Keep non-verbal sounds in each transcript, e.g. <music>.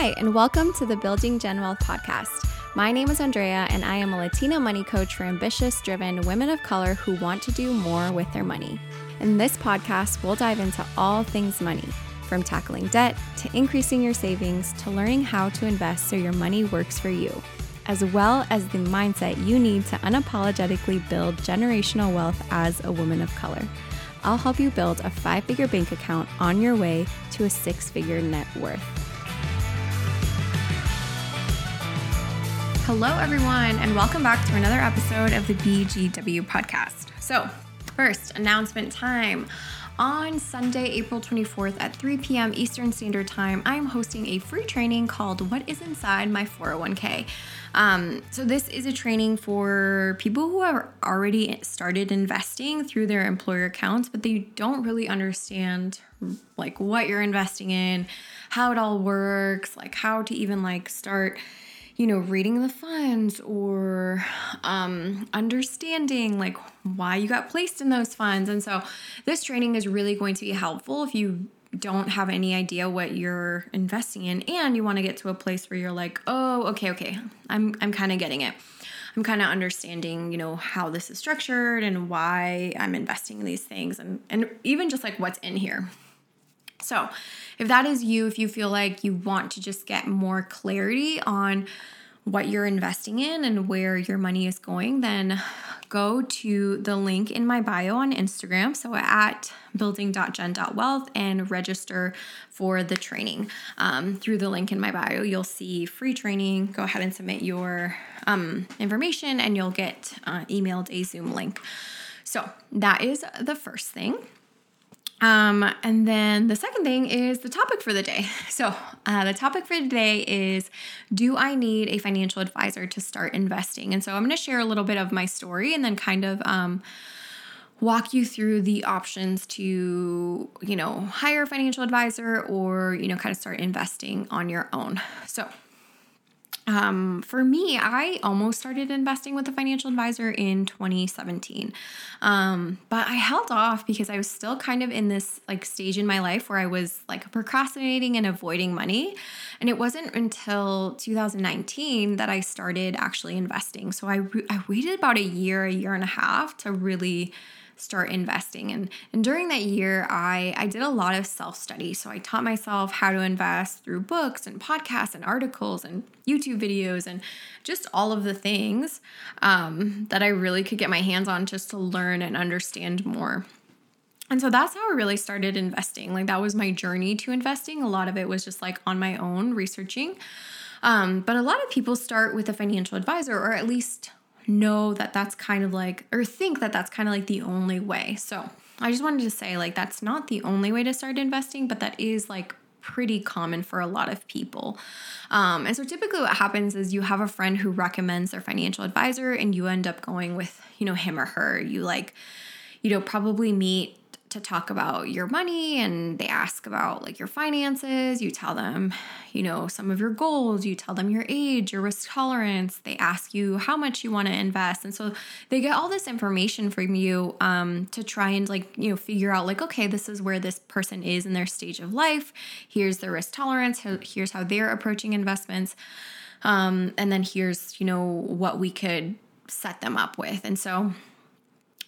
Hi, and welcome to the Building Gen Wealth podcast. My name is Andrea, and I am a Latina money coach for ambitious, driven women of color who want to do more with their money. In this podcast, we'll dive into all things money, from tackling debt to increasing your savings to learning how to invest so your money works for you, as well as the mindset you need to unapologetically build generational wealth as a woman of color. I'll help you build a five figure bank account on your way to a six figure net worth. Hello, everyone, and welcome back to another episode of the BGW podcast. So, first, announcement time. On Sunday, April 24th at 3 p.m. Eastern Standard Time, I'm hosting a free training called What is Inside My 401k. Um, so, this is a training for people who have already started investing through their employer accounts, but they don't really understand like what you're investing in, how it all works, like how to even like start you know, reading the funds or um, understanding like why you got placed in those funds. And so this training is really going to be helpful if you don't have any idea what you're investing in and you want to get to a place where you're like, "Oh, okay, okay. I'm I'm kind of getting it." I'm kind of understanding, you know, how this is structured and why I'm investing in these things and and even just like what's in here. So, if that is you, if you feel like you want to just get more clarity on what you're investing in and where your money is going, then go to the link in my bio on Instagram, so at building.gen.wealth, and register for the training. Um, through the link in my bio, you'll see free training. Go ahead and submit your um, information, and you'll get uh, emailed a Zoom link. So that is the first thing. Um, and then the second thing is the topic for the day. <laughs> So, uh, the topic for today is Do I need a financial advisor to start investing? And so, I'm going to share a little bit of my story and then kind of um, walk you through the options to, you know, hire a financial advisor or, you know, kind of start investing on your own. So, um, for me, I almost started investing with a financial advisor in 2017. Um, but I held off because I was still kind of in this like stage in my life where I was like procrastinating and avoiding money. And it wasn't until 2019 that I started actually investing. So I, re- I waited about a year, a year and a half to really start investing. And, and during that year, I, I did a lot of self study. So I taught myself how to invest through books and podcasts and articles and YouTube videos and just all of the things um, that I really could get my hands on just to learn and understand more. And so that's how I really started investing. Like that was my journey to investing. A lot of it was just like on my own researching. Um, but a lot of people start with a financial advisor, or at least know that that's kind of like, or think that that's kind of like the only way. So I just wanted to say, like, that's not the only way to start investing, but that is like pretty common for a lot of people. Um, and so typically what happens is you have a friend who recommends their financial advisor and you end up going with, you know, him or her. You like, you know, probably meet to talk about your money and they ask about like your finances. You tell them, you know, some of your goals, you tell them your age, your risk tolerance. They ask you how much you want to invest. And so they get all this information from you um, to try and like, you know, figure out like, okay, this is where this person is in their stage of life. Here's their risk tolerance. Here's how they're approaching investments. Um, and then here's, you know, what we could set them up with. And so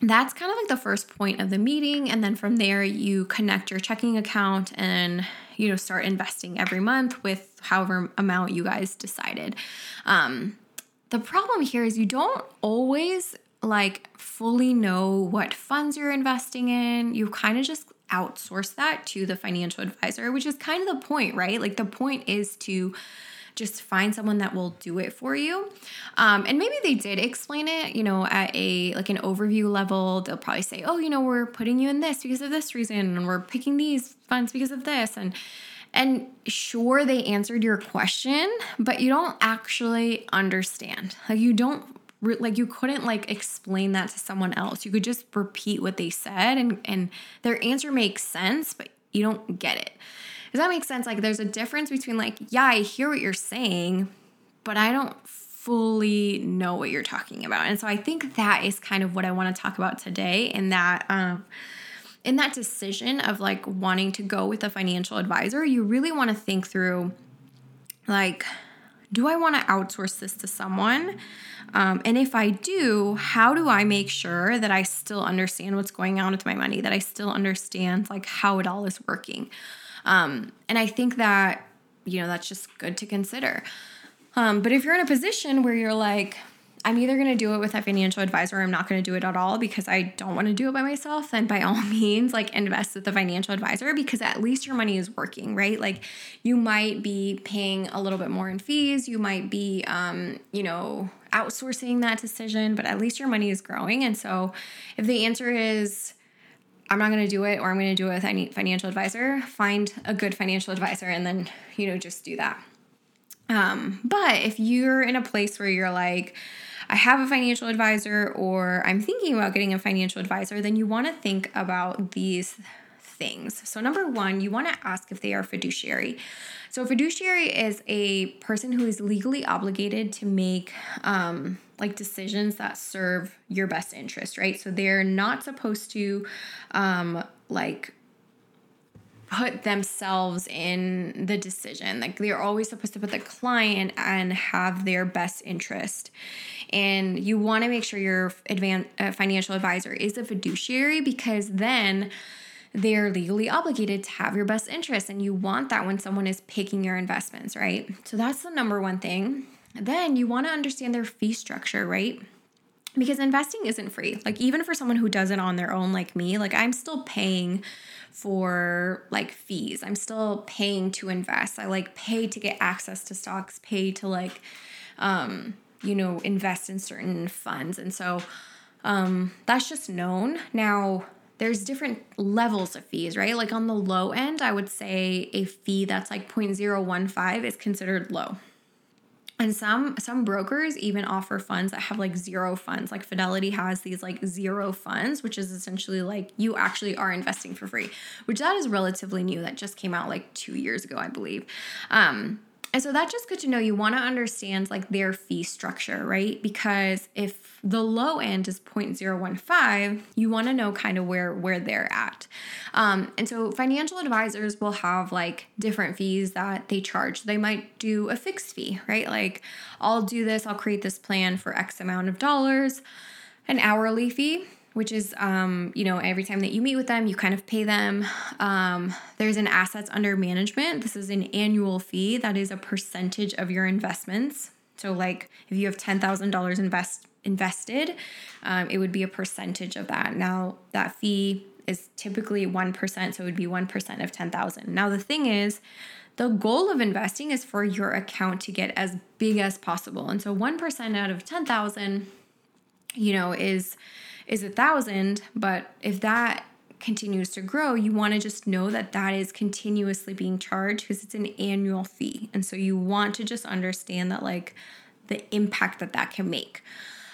that's kind of like the first point of the meeting. And then from there you connect your checking account and you know start investing every month with however amount you guys decided. Um, the problem here is you don't always like fully know what funds you're investing in. You kind of just outsource that to the financial advisor which is kind of the point right? Like the point is to just find someone that will do it for you. Um, and maybe they did explain it, you know, at a like an overview level. They'll probably say, oh, you know, we're putting you in this because of this reason, and we're picking these funds because of this, and and sure they answered your question, but you don't actually understand. Like you don't like you couldn't like explain that to someone else. You could just repeat what they said and and their answer makes sense, but you don't get it. Does that make sense? Like there's a difference between like, yeah, I hear what you're saying, but I don't fully know what you're talking about. And so I think that is kind of what I want to talk about today in that um in that decision of like wanting to go with a financial advisor, you really want to think through like, do I want to outsource this to someone? Um, and if I do, how do I make sure that I still understand what's going on with my money, that I still understand like how it all is working? Um, and I think that, you know, that's just good to consider. Um, but if you're in a position where you're like, I'm either going to do it with a financial advisor or I'm not going to do it at all because I don't want to do it by myself, then by all <laughs> means, like invest with a financial advisor because at least your money is working, right? Like you might be paying a little bit more in fees, you might be, um, you know, outsourcing that decision, but at least your money is growing. And so if the answer is, I'm not going to do it or I'm going to do it with a financial advisor, find a good financial advisor and then, you know, just do that. Um, but if you're in a place where you're like, I have a financial advisor or I'm thinking about getting a financial advisor, then you want to think about these things. So, number one, you want to ask if they are fiduciary. So, fiduciary is a person who is legally obligated to make um, like decisions that serve your best interest, right? So, they're not supposed to um, like put themselves in the decision. Like they're always supposed to put the client and have their best interest. And you want to make sure your advan- uh, financial advisor is a fiduciary because then they're legally obligated to have your best interest. And you want that when someone is picking your investments, right? So that's the number one thing. Then you want to understand their fee structure, right? Because investing isn't free. Like, even for someone who does it on their own, like me, like I'm still paying for like fees. I'm still paying to invest. I like pay to get access to stocks, pay to like um, you know, invest in certain funds. And so um that's just known. Now, there's different levels of fees, right? Like on the low end, I would say a fee that's like 0.015 is considered low and some some brokers even offer funds that have like zero funds. Like fidelity has these like zero funds which is essentially like you actually are investing for free which that is relatively new. That just came out like two years ago i believe. Um and so that's just good to know. You want to understand like their fee structure, right? Because if the low end is 0.015, you want to know kind of where where they're at. Um, and so financial advisors will have like different fees that they charge. They might do a fixed fee, right? Like I'll do this, I'll create this plan for X amount of dollars, an hourly fee which is um, you know every time that you meet with them you kind of pay them um, there's an assets under management. This is an annual fee that is a percentage of your investments. So like if you have $10000 invest invested um, it would be a percentage of that. Now that fee is typically 1% so it would be 1% of 10000 now the thing is the goal of investing is for your account to get as big as possible. And so 1% out of 10000 you know is is a thousand, but if that continues to grow, you want to just know that that is continuously being charged because it's an annual fee. And so you want to just understand that, like, the impact that that can make.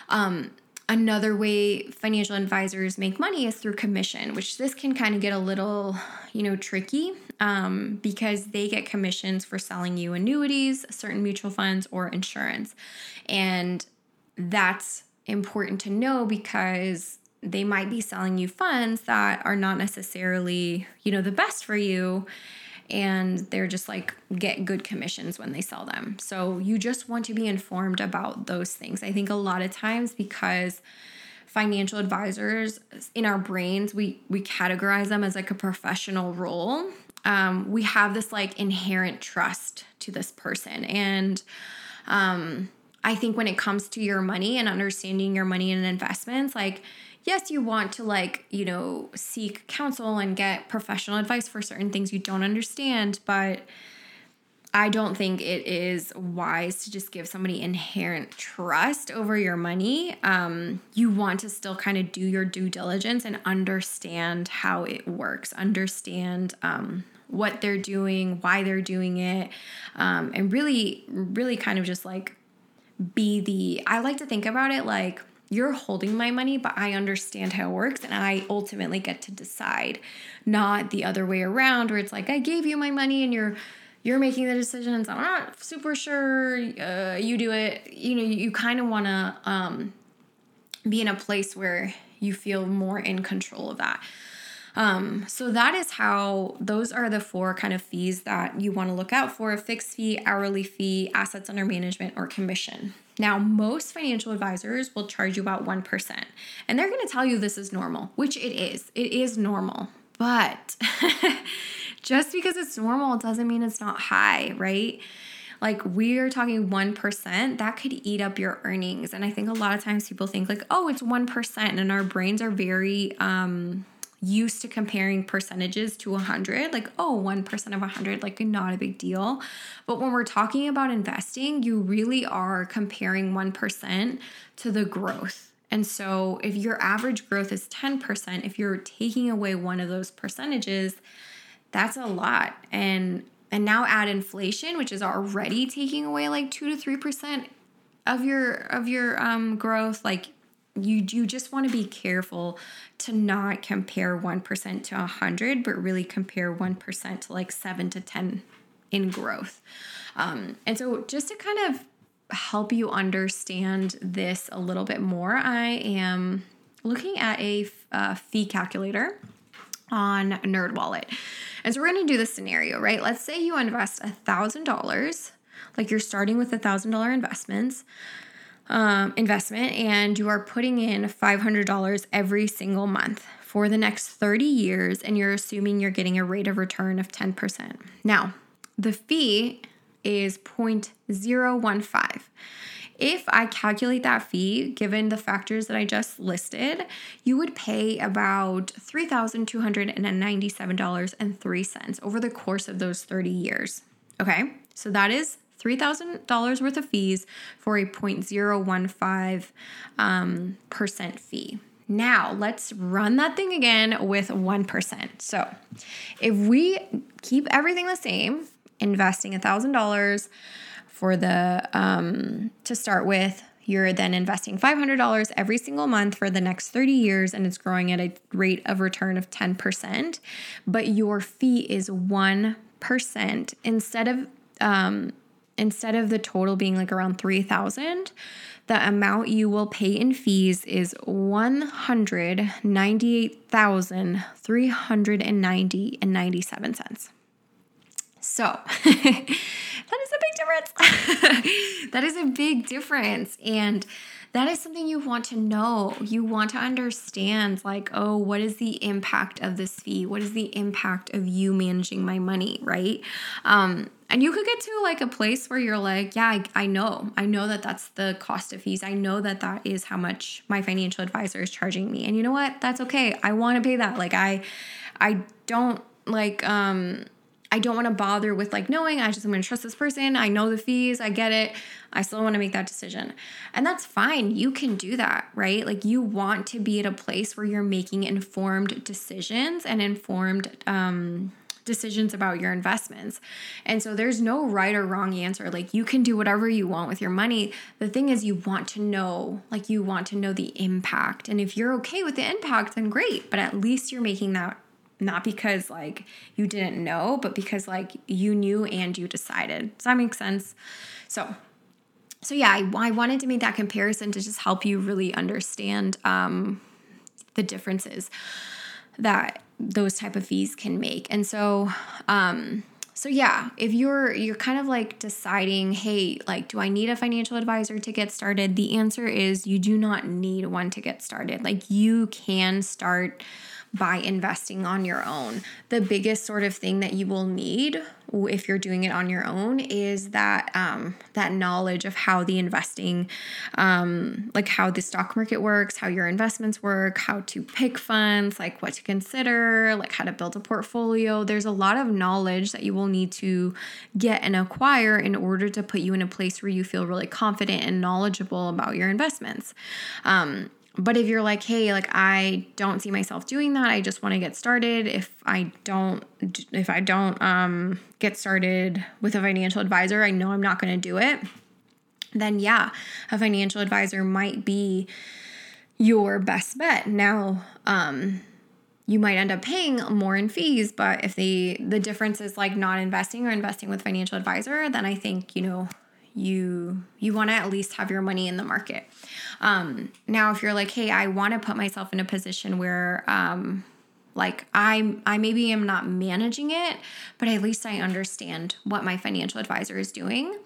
Um, another way financial advisors make money is through commission, which this can kind of get a little, you know, tricky um, because they get commissions for selling you annuities, certain mutual funds, or insurance. And that's important to know because they might be selling you funds that are not necessarily, you know, the best for you and they're just like get good commissions when they sell them. So you just want to be informed about those things. I think a lot of times because financial advisors in our brains we we categorize them as like a professional role. Um, we have this like inherent trust to this person and um I think when it comes to your money and understanding your money and investments, like, yes, you want to, like, you know, seek counsel and get professional advice for certain things you don't understand, but I don't think it is wise to just give somebody inherent trust over your money. Um, you want to still kind of do your due diligence and understand how it works, understand um, what they're doing, why they're doing it, um, and really, really kind of just like be the I like to think about it like you're holding my money, but I understand how it works and I ultimately get to decide, not the other way around where it's like I gave you my money and you're you're making the decisions. I'm not super sure uh, you do it. You know, you kind of want to um, be in a place where you feel more in control of that. Um, so that is how those are the four kind of fees that you want to look out for: a fixed fee, hourly fee, assets under management, or commission. Now, most financial advisors will charge you about 1%, and they're going to tell you this is normal, which it is. It is normal. But <laughs> just because it's normal doesn't mean it's not high, right? Like we're talking 1%, that could eat up your earnings. And I think a lot of times people think like, "Oh, it's 1%." And our brains are very um used to comparing percentages to 100 like oh 1% of 100 like not a big deal. But when we're talking about investing you really are comparing 1% to the growth. And so if your average growth is 10% if you're taking away one of those percentages that's a lot. And and now add inflation which is already taking away like 2 to 3% of your of your um growth like you you just want to be careful to not compare 1% to 100 but really compare 1% to like 7 to 10 in growth. Um, and so just to kind of help you understand this a little bit more i am looking at a fee calculator on nerdwallet. And so we're going to do this scenario right? Let's say you invest a thousand dollars like you're starting with a thousand dollar investments um, investment and you are putting in $500 every single month for the next 30 years and you're assuming you're getting a rate of return of 10%. Now, the fee is 0.015. If I calculate that fee, given the factors that I just listed, you would pay about $3,297.03 over the course of those 30 years. Okay, so that is $3,000 worth of fees for a 0.015 um, percent fee. Now, let's run that thing again with 1%. So, if we keep everything the same, investing $1,000 for the um, to start with, you're then investing $500 every single month for the next 30 years and it's growing at a rate of return of 10%, but your fee is 1% instead of um, instead of the total being like around 3000 the amount you will pay in fees is 198,390 and 97 cents. So, <laughs> that is a big difference. <laughs> that is a big difference and that is something you want to know. You want to understand, like, oh, what is the impact of this fee? What is the impact of you managing my money, right? Um, and you could get to like a place where you're like, yeah, I, I know. I know that that's the cost of fees. I know that that is how much my financial advisor is charging me. And you know what? That's okay. I want to pay that. Like, I, I don't like, um, I don't want to bother with like knowing I just I'm going to trust this person. I know the fees, I get it. I still want to make that decision. And that's fine. You can do that, right? Like you want to be at a place where you're making informed decisions and informed um decisions about your investments. And so there's no right or wrong answer. Like you can do whatever you want with your money. The thing is you want to know, like you want to know the impact. And if you're okay with the impact, then great, but at least you're making that not because like you didn't know, but because like you knew and you decided. Does that make sense? So, so yeah, I, I wanted to make that comparison to just help you really understand um, the differences that those type of fees can make. And so, um, so yeah, if you're you're kind of like deciding, hey, like do I need a financial advisor to get started? The answer is you do not need one to get started. Like you can start by investing on your own. The biggest sort of thing that you will need if you're doing it on your own is that um, that knowledge of how the investing, um, like how the stock market works, how your investments work, how to pick funds, like what to consider, like how to build a portfolio. There's a lot of knowledge that you will need to get and acquire in order to put you in a place where you feel really confident and knowledgeable about your investments. Um, but if you're like, hey, like I don't see myself doing that, I just want to get started. If I don't, if I don't um, get started with a financial advisor, I know I'm not going to do it. Then yeah, a financial advisor might be your best bet. Now, um, you might end up paying more in fees, but if the the difference is like not investing or investing with financial advisor, then I think you know you you want to at least have your money in the market. Um, now, if you're like, hey, I want to put myself in a position where um, like I I maybe am not managing it, but at least I understand what my financial advisor is doing.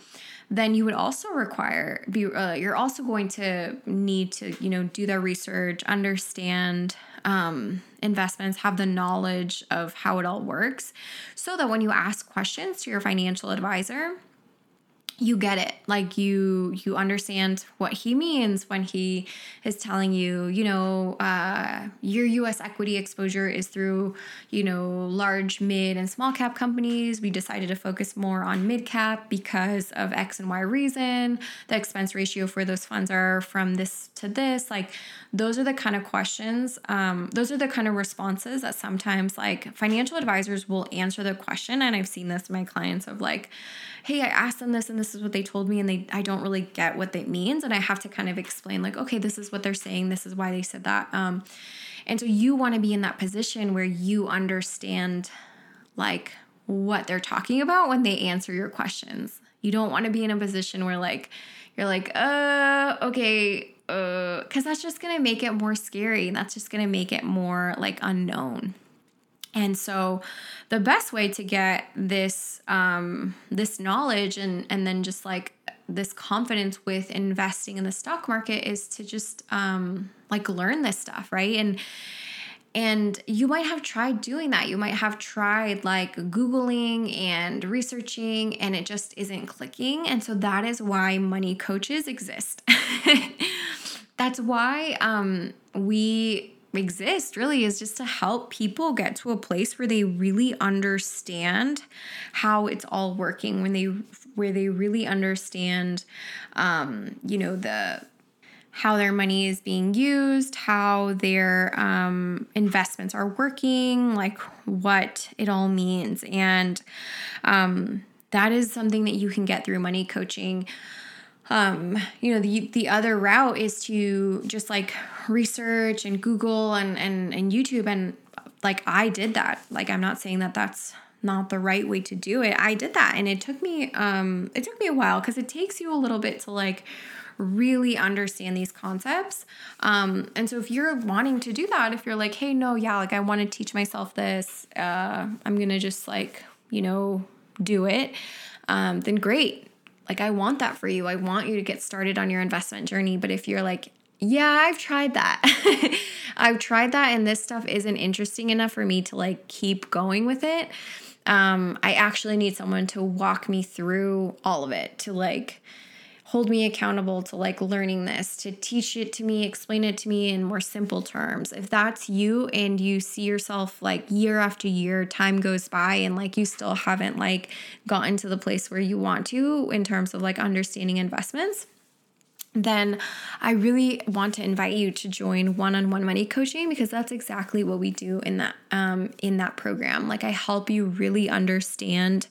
Then you would also require be uh, you're also going to need to you know do the research, understand um, investments, have the knowledge of how it all works, so that when you ask questions to your financial advisor, you get it. Like you you understand what he means when he is telling you you know uh, your us equity exposure is through you know large mid and small cap companies. We decided to focus more on mid cap because of x and y reason. The expense ratio for those funds are from this to this. Like those are the kind of questions um, those are the kind of responses that sometimes like financial advisors will answer the question. And i've seen this in my clients of like hey, I asked them this and this is what they told me and they I don't really get what that means and I have to kind of explain like, okay, this is what they're saying, this is why they said that. Um and so you want to be in that position where you understand like what they're talking about when they answer your questions. You don't want to be in a position where like you're like, "Uh, okay, uh cuz that's just going to make it more scary. That's just going to make it more like unknown. And so the best way to get this um, this knowledge and and then just like this confidence with investing in the stock market is to just um, like learn this stuff, right? And and you might have tried doing that. You might have tried like Googling and researching, and it just isn't clicking. And so that is why money coaches exist. <laughs> That's why um, we exist really is just to help people get to a place where they really understand how it's all working when they where they really understand um, you know the how their money is being used how their um, investments are working like what it all means. And um, that is something that you can get through money coaching um, you know, the the other route is to just like research and Google and and and YouTube and like I did that. Like I'm not saying that that's not the right way to do it. I did that and it took me um it took me a while cuz it takes you a little bit to like really understand these concepts. Um, and so if you're wanting to do that, if you're like, hey, no, yeah, like I want to teach myself this, uh, I'm gonna just like, you know, do it, um, then great. Like, I want that for you. I want you to get started on your investment journey. But if you're like, yeah, I've tried that. <laughs> I've tried that, and this stuff isn't interesting enough for me to like keep going with it. Um, I actually need someone to walk me through all of it, to like hold me accountable to like learning this, to teach it to me, explain it to me in more simple terms. If that's you and you see yourself like year after year, time goes by and like you still haven't like gotten to the place where you want to in terms of like understanding investments, then I really want to invite you to join one-on-one money coaching because that's exactly what we do in that um, in that program. Like I help you really understand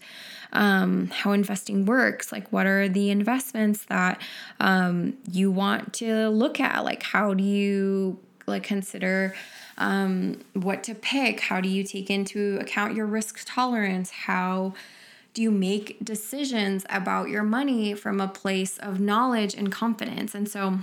um, how investing works. Like, what are the investments that um, you want to look at? Like, how do you like consider um, what to pick? How do you take into account your risk tolerance? How do you make decisions about your money from a place of knowledge and confidence? And so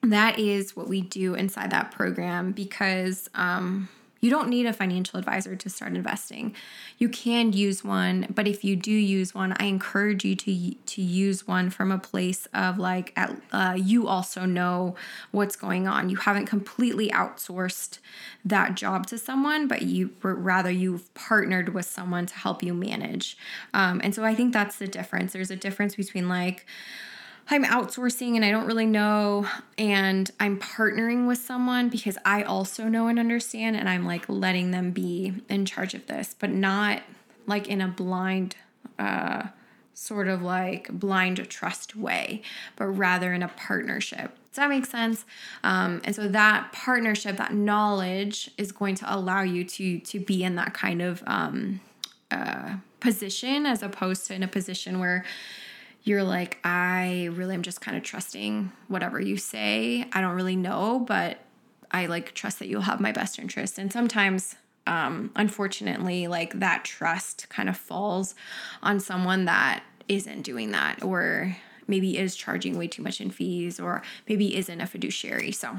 that is what we do inside that program because um, you don't need a financial advisor to start investing. You can use one, but if you do use one, I encourage you to to use one from a place of like at, uh, you also know what's going on. You haven't completely outsourced that job to someone, but you rather you've partnered with someone to help you manage. Um, and so I think that's the difference. There's a difference between like I'm outsourcing and I don't really know, and I'm partnering with someone because I also know and understand, and I'm like letting them be in charge of this, but not like in a blind, uh, sort of like blind trust way, but rather in a partnership. Does that make sense? Um, and so that partnership, that knowledge, is going to allow you to to be in that kind of um, uh, position as opposed to in a position where you're like, I really am just kind of trusting whatever you say. I don't really know, but I like trust that you'll have my best interest. And sometimes, um, unfortunately, like that trust kind of falls on someone that isn't doing that or maybe is charging way too much in fees or maybe isn't a fiduciary. So,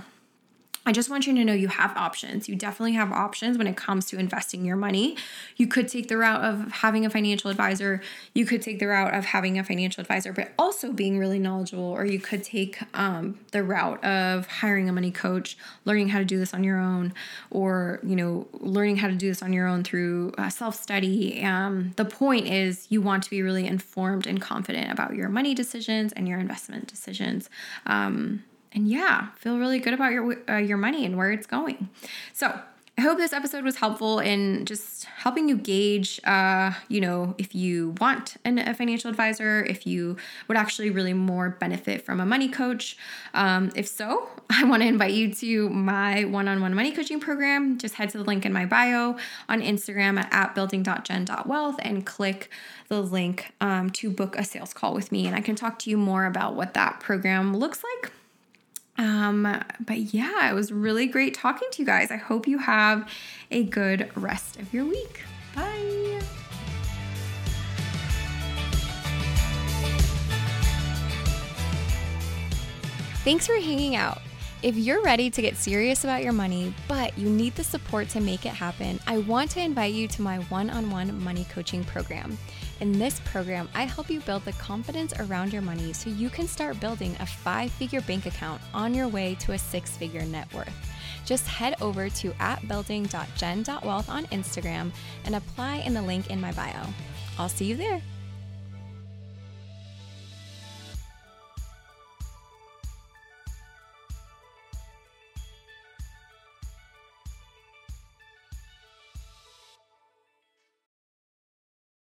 I just want you to know you have options. You definitely have options when it comes to investing your money. You could take the route of having a financial advisor. You could take the route of having a financial advisor, but also being really knowledgeable. Or you could take um, the route of hiring a money coach, learning how to do this on your own, or you know, learning how to do this on your own through uh, self study. Um, the point is, you want to be really informed and confident about your money decisions and your investment decisions. Um, and yeah, feel really good about your uh, your money and where it's going. So I hope this episode was helpful in just helping you gauge, uh, you know, if you want an, a financial advisor, if you would actually really more benefit from a money coach. Um, if so, <laughs> I want to invite you to my one-on-one money coaching program. Just head to the link in my bio on Instagram at, at building.gen.wealth and click the link um, to book a sales call with me, and I can talk to you more about what that program looks like um, but yeah, it was really great talking to you guys. I hope you have a good rest of your week. Bye. Thanks for hanging out. If you're ready to get serious about your money, but you need the support to make it happen, I want to invite you to my one on one money coaching program. In this program, I help you build the confidence around your money so you can start building a five figure bank account on your way to a six figure net worth. Just head over to atbuilding.gen.wealth on Instagram and apply in the link in my bio. I'll see you there.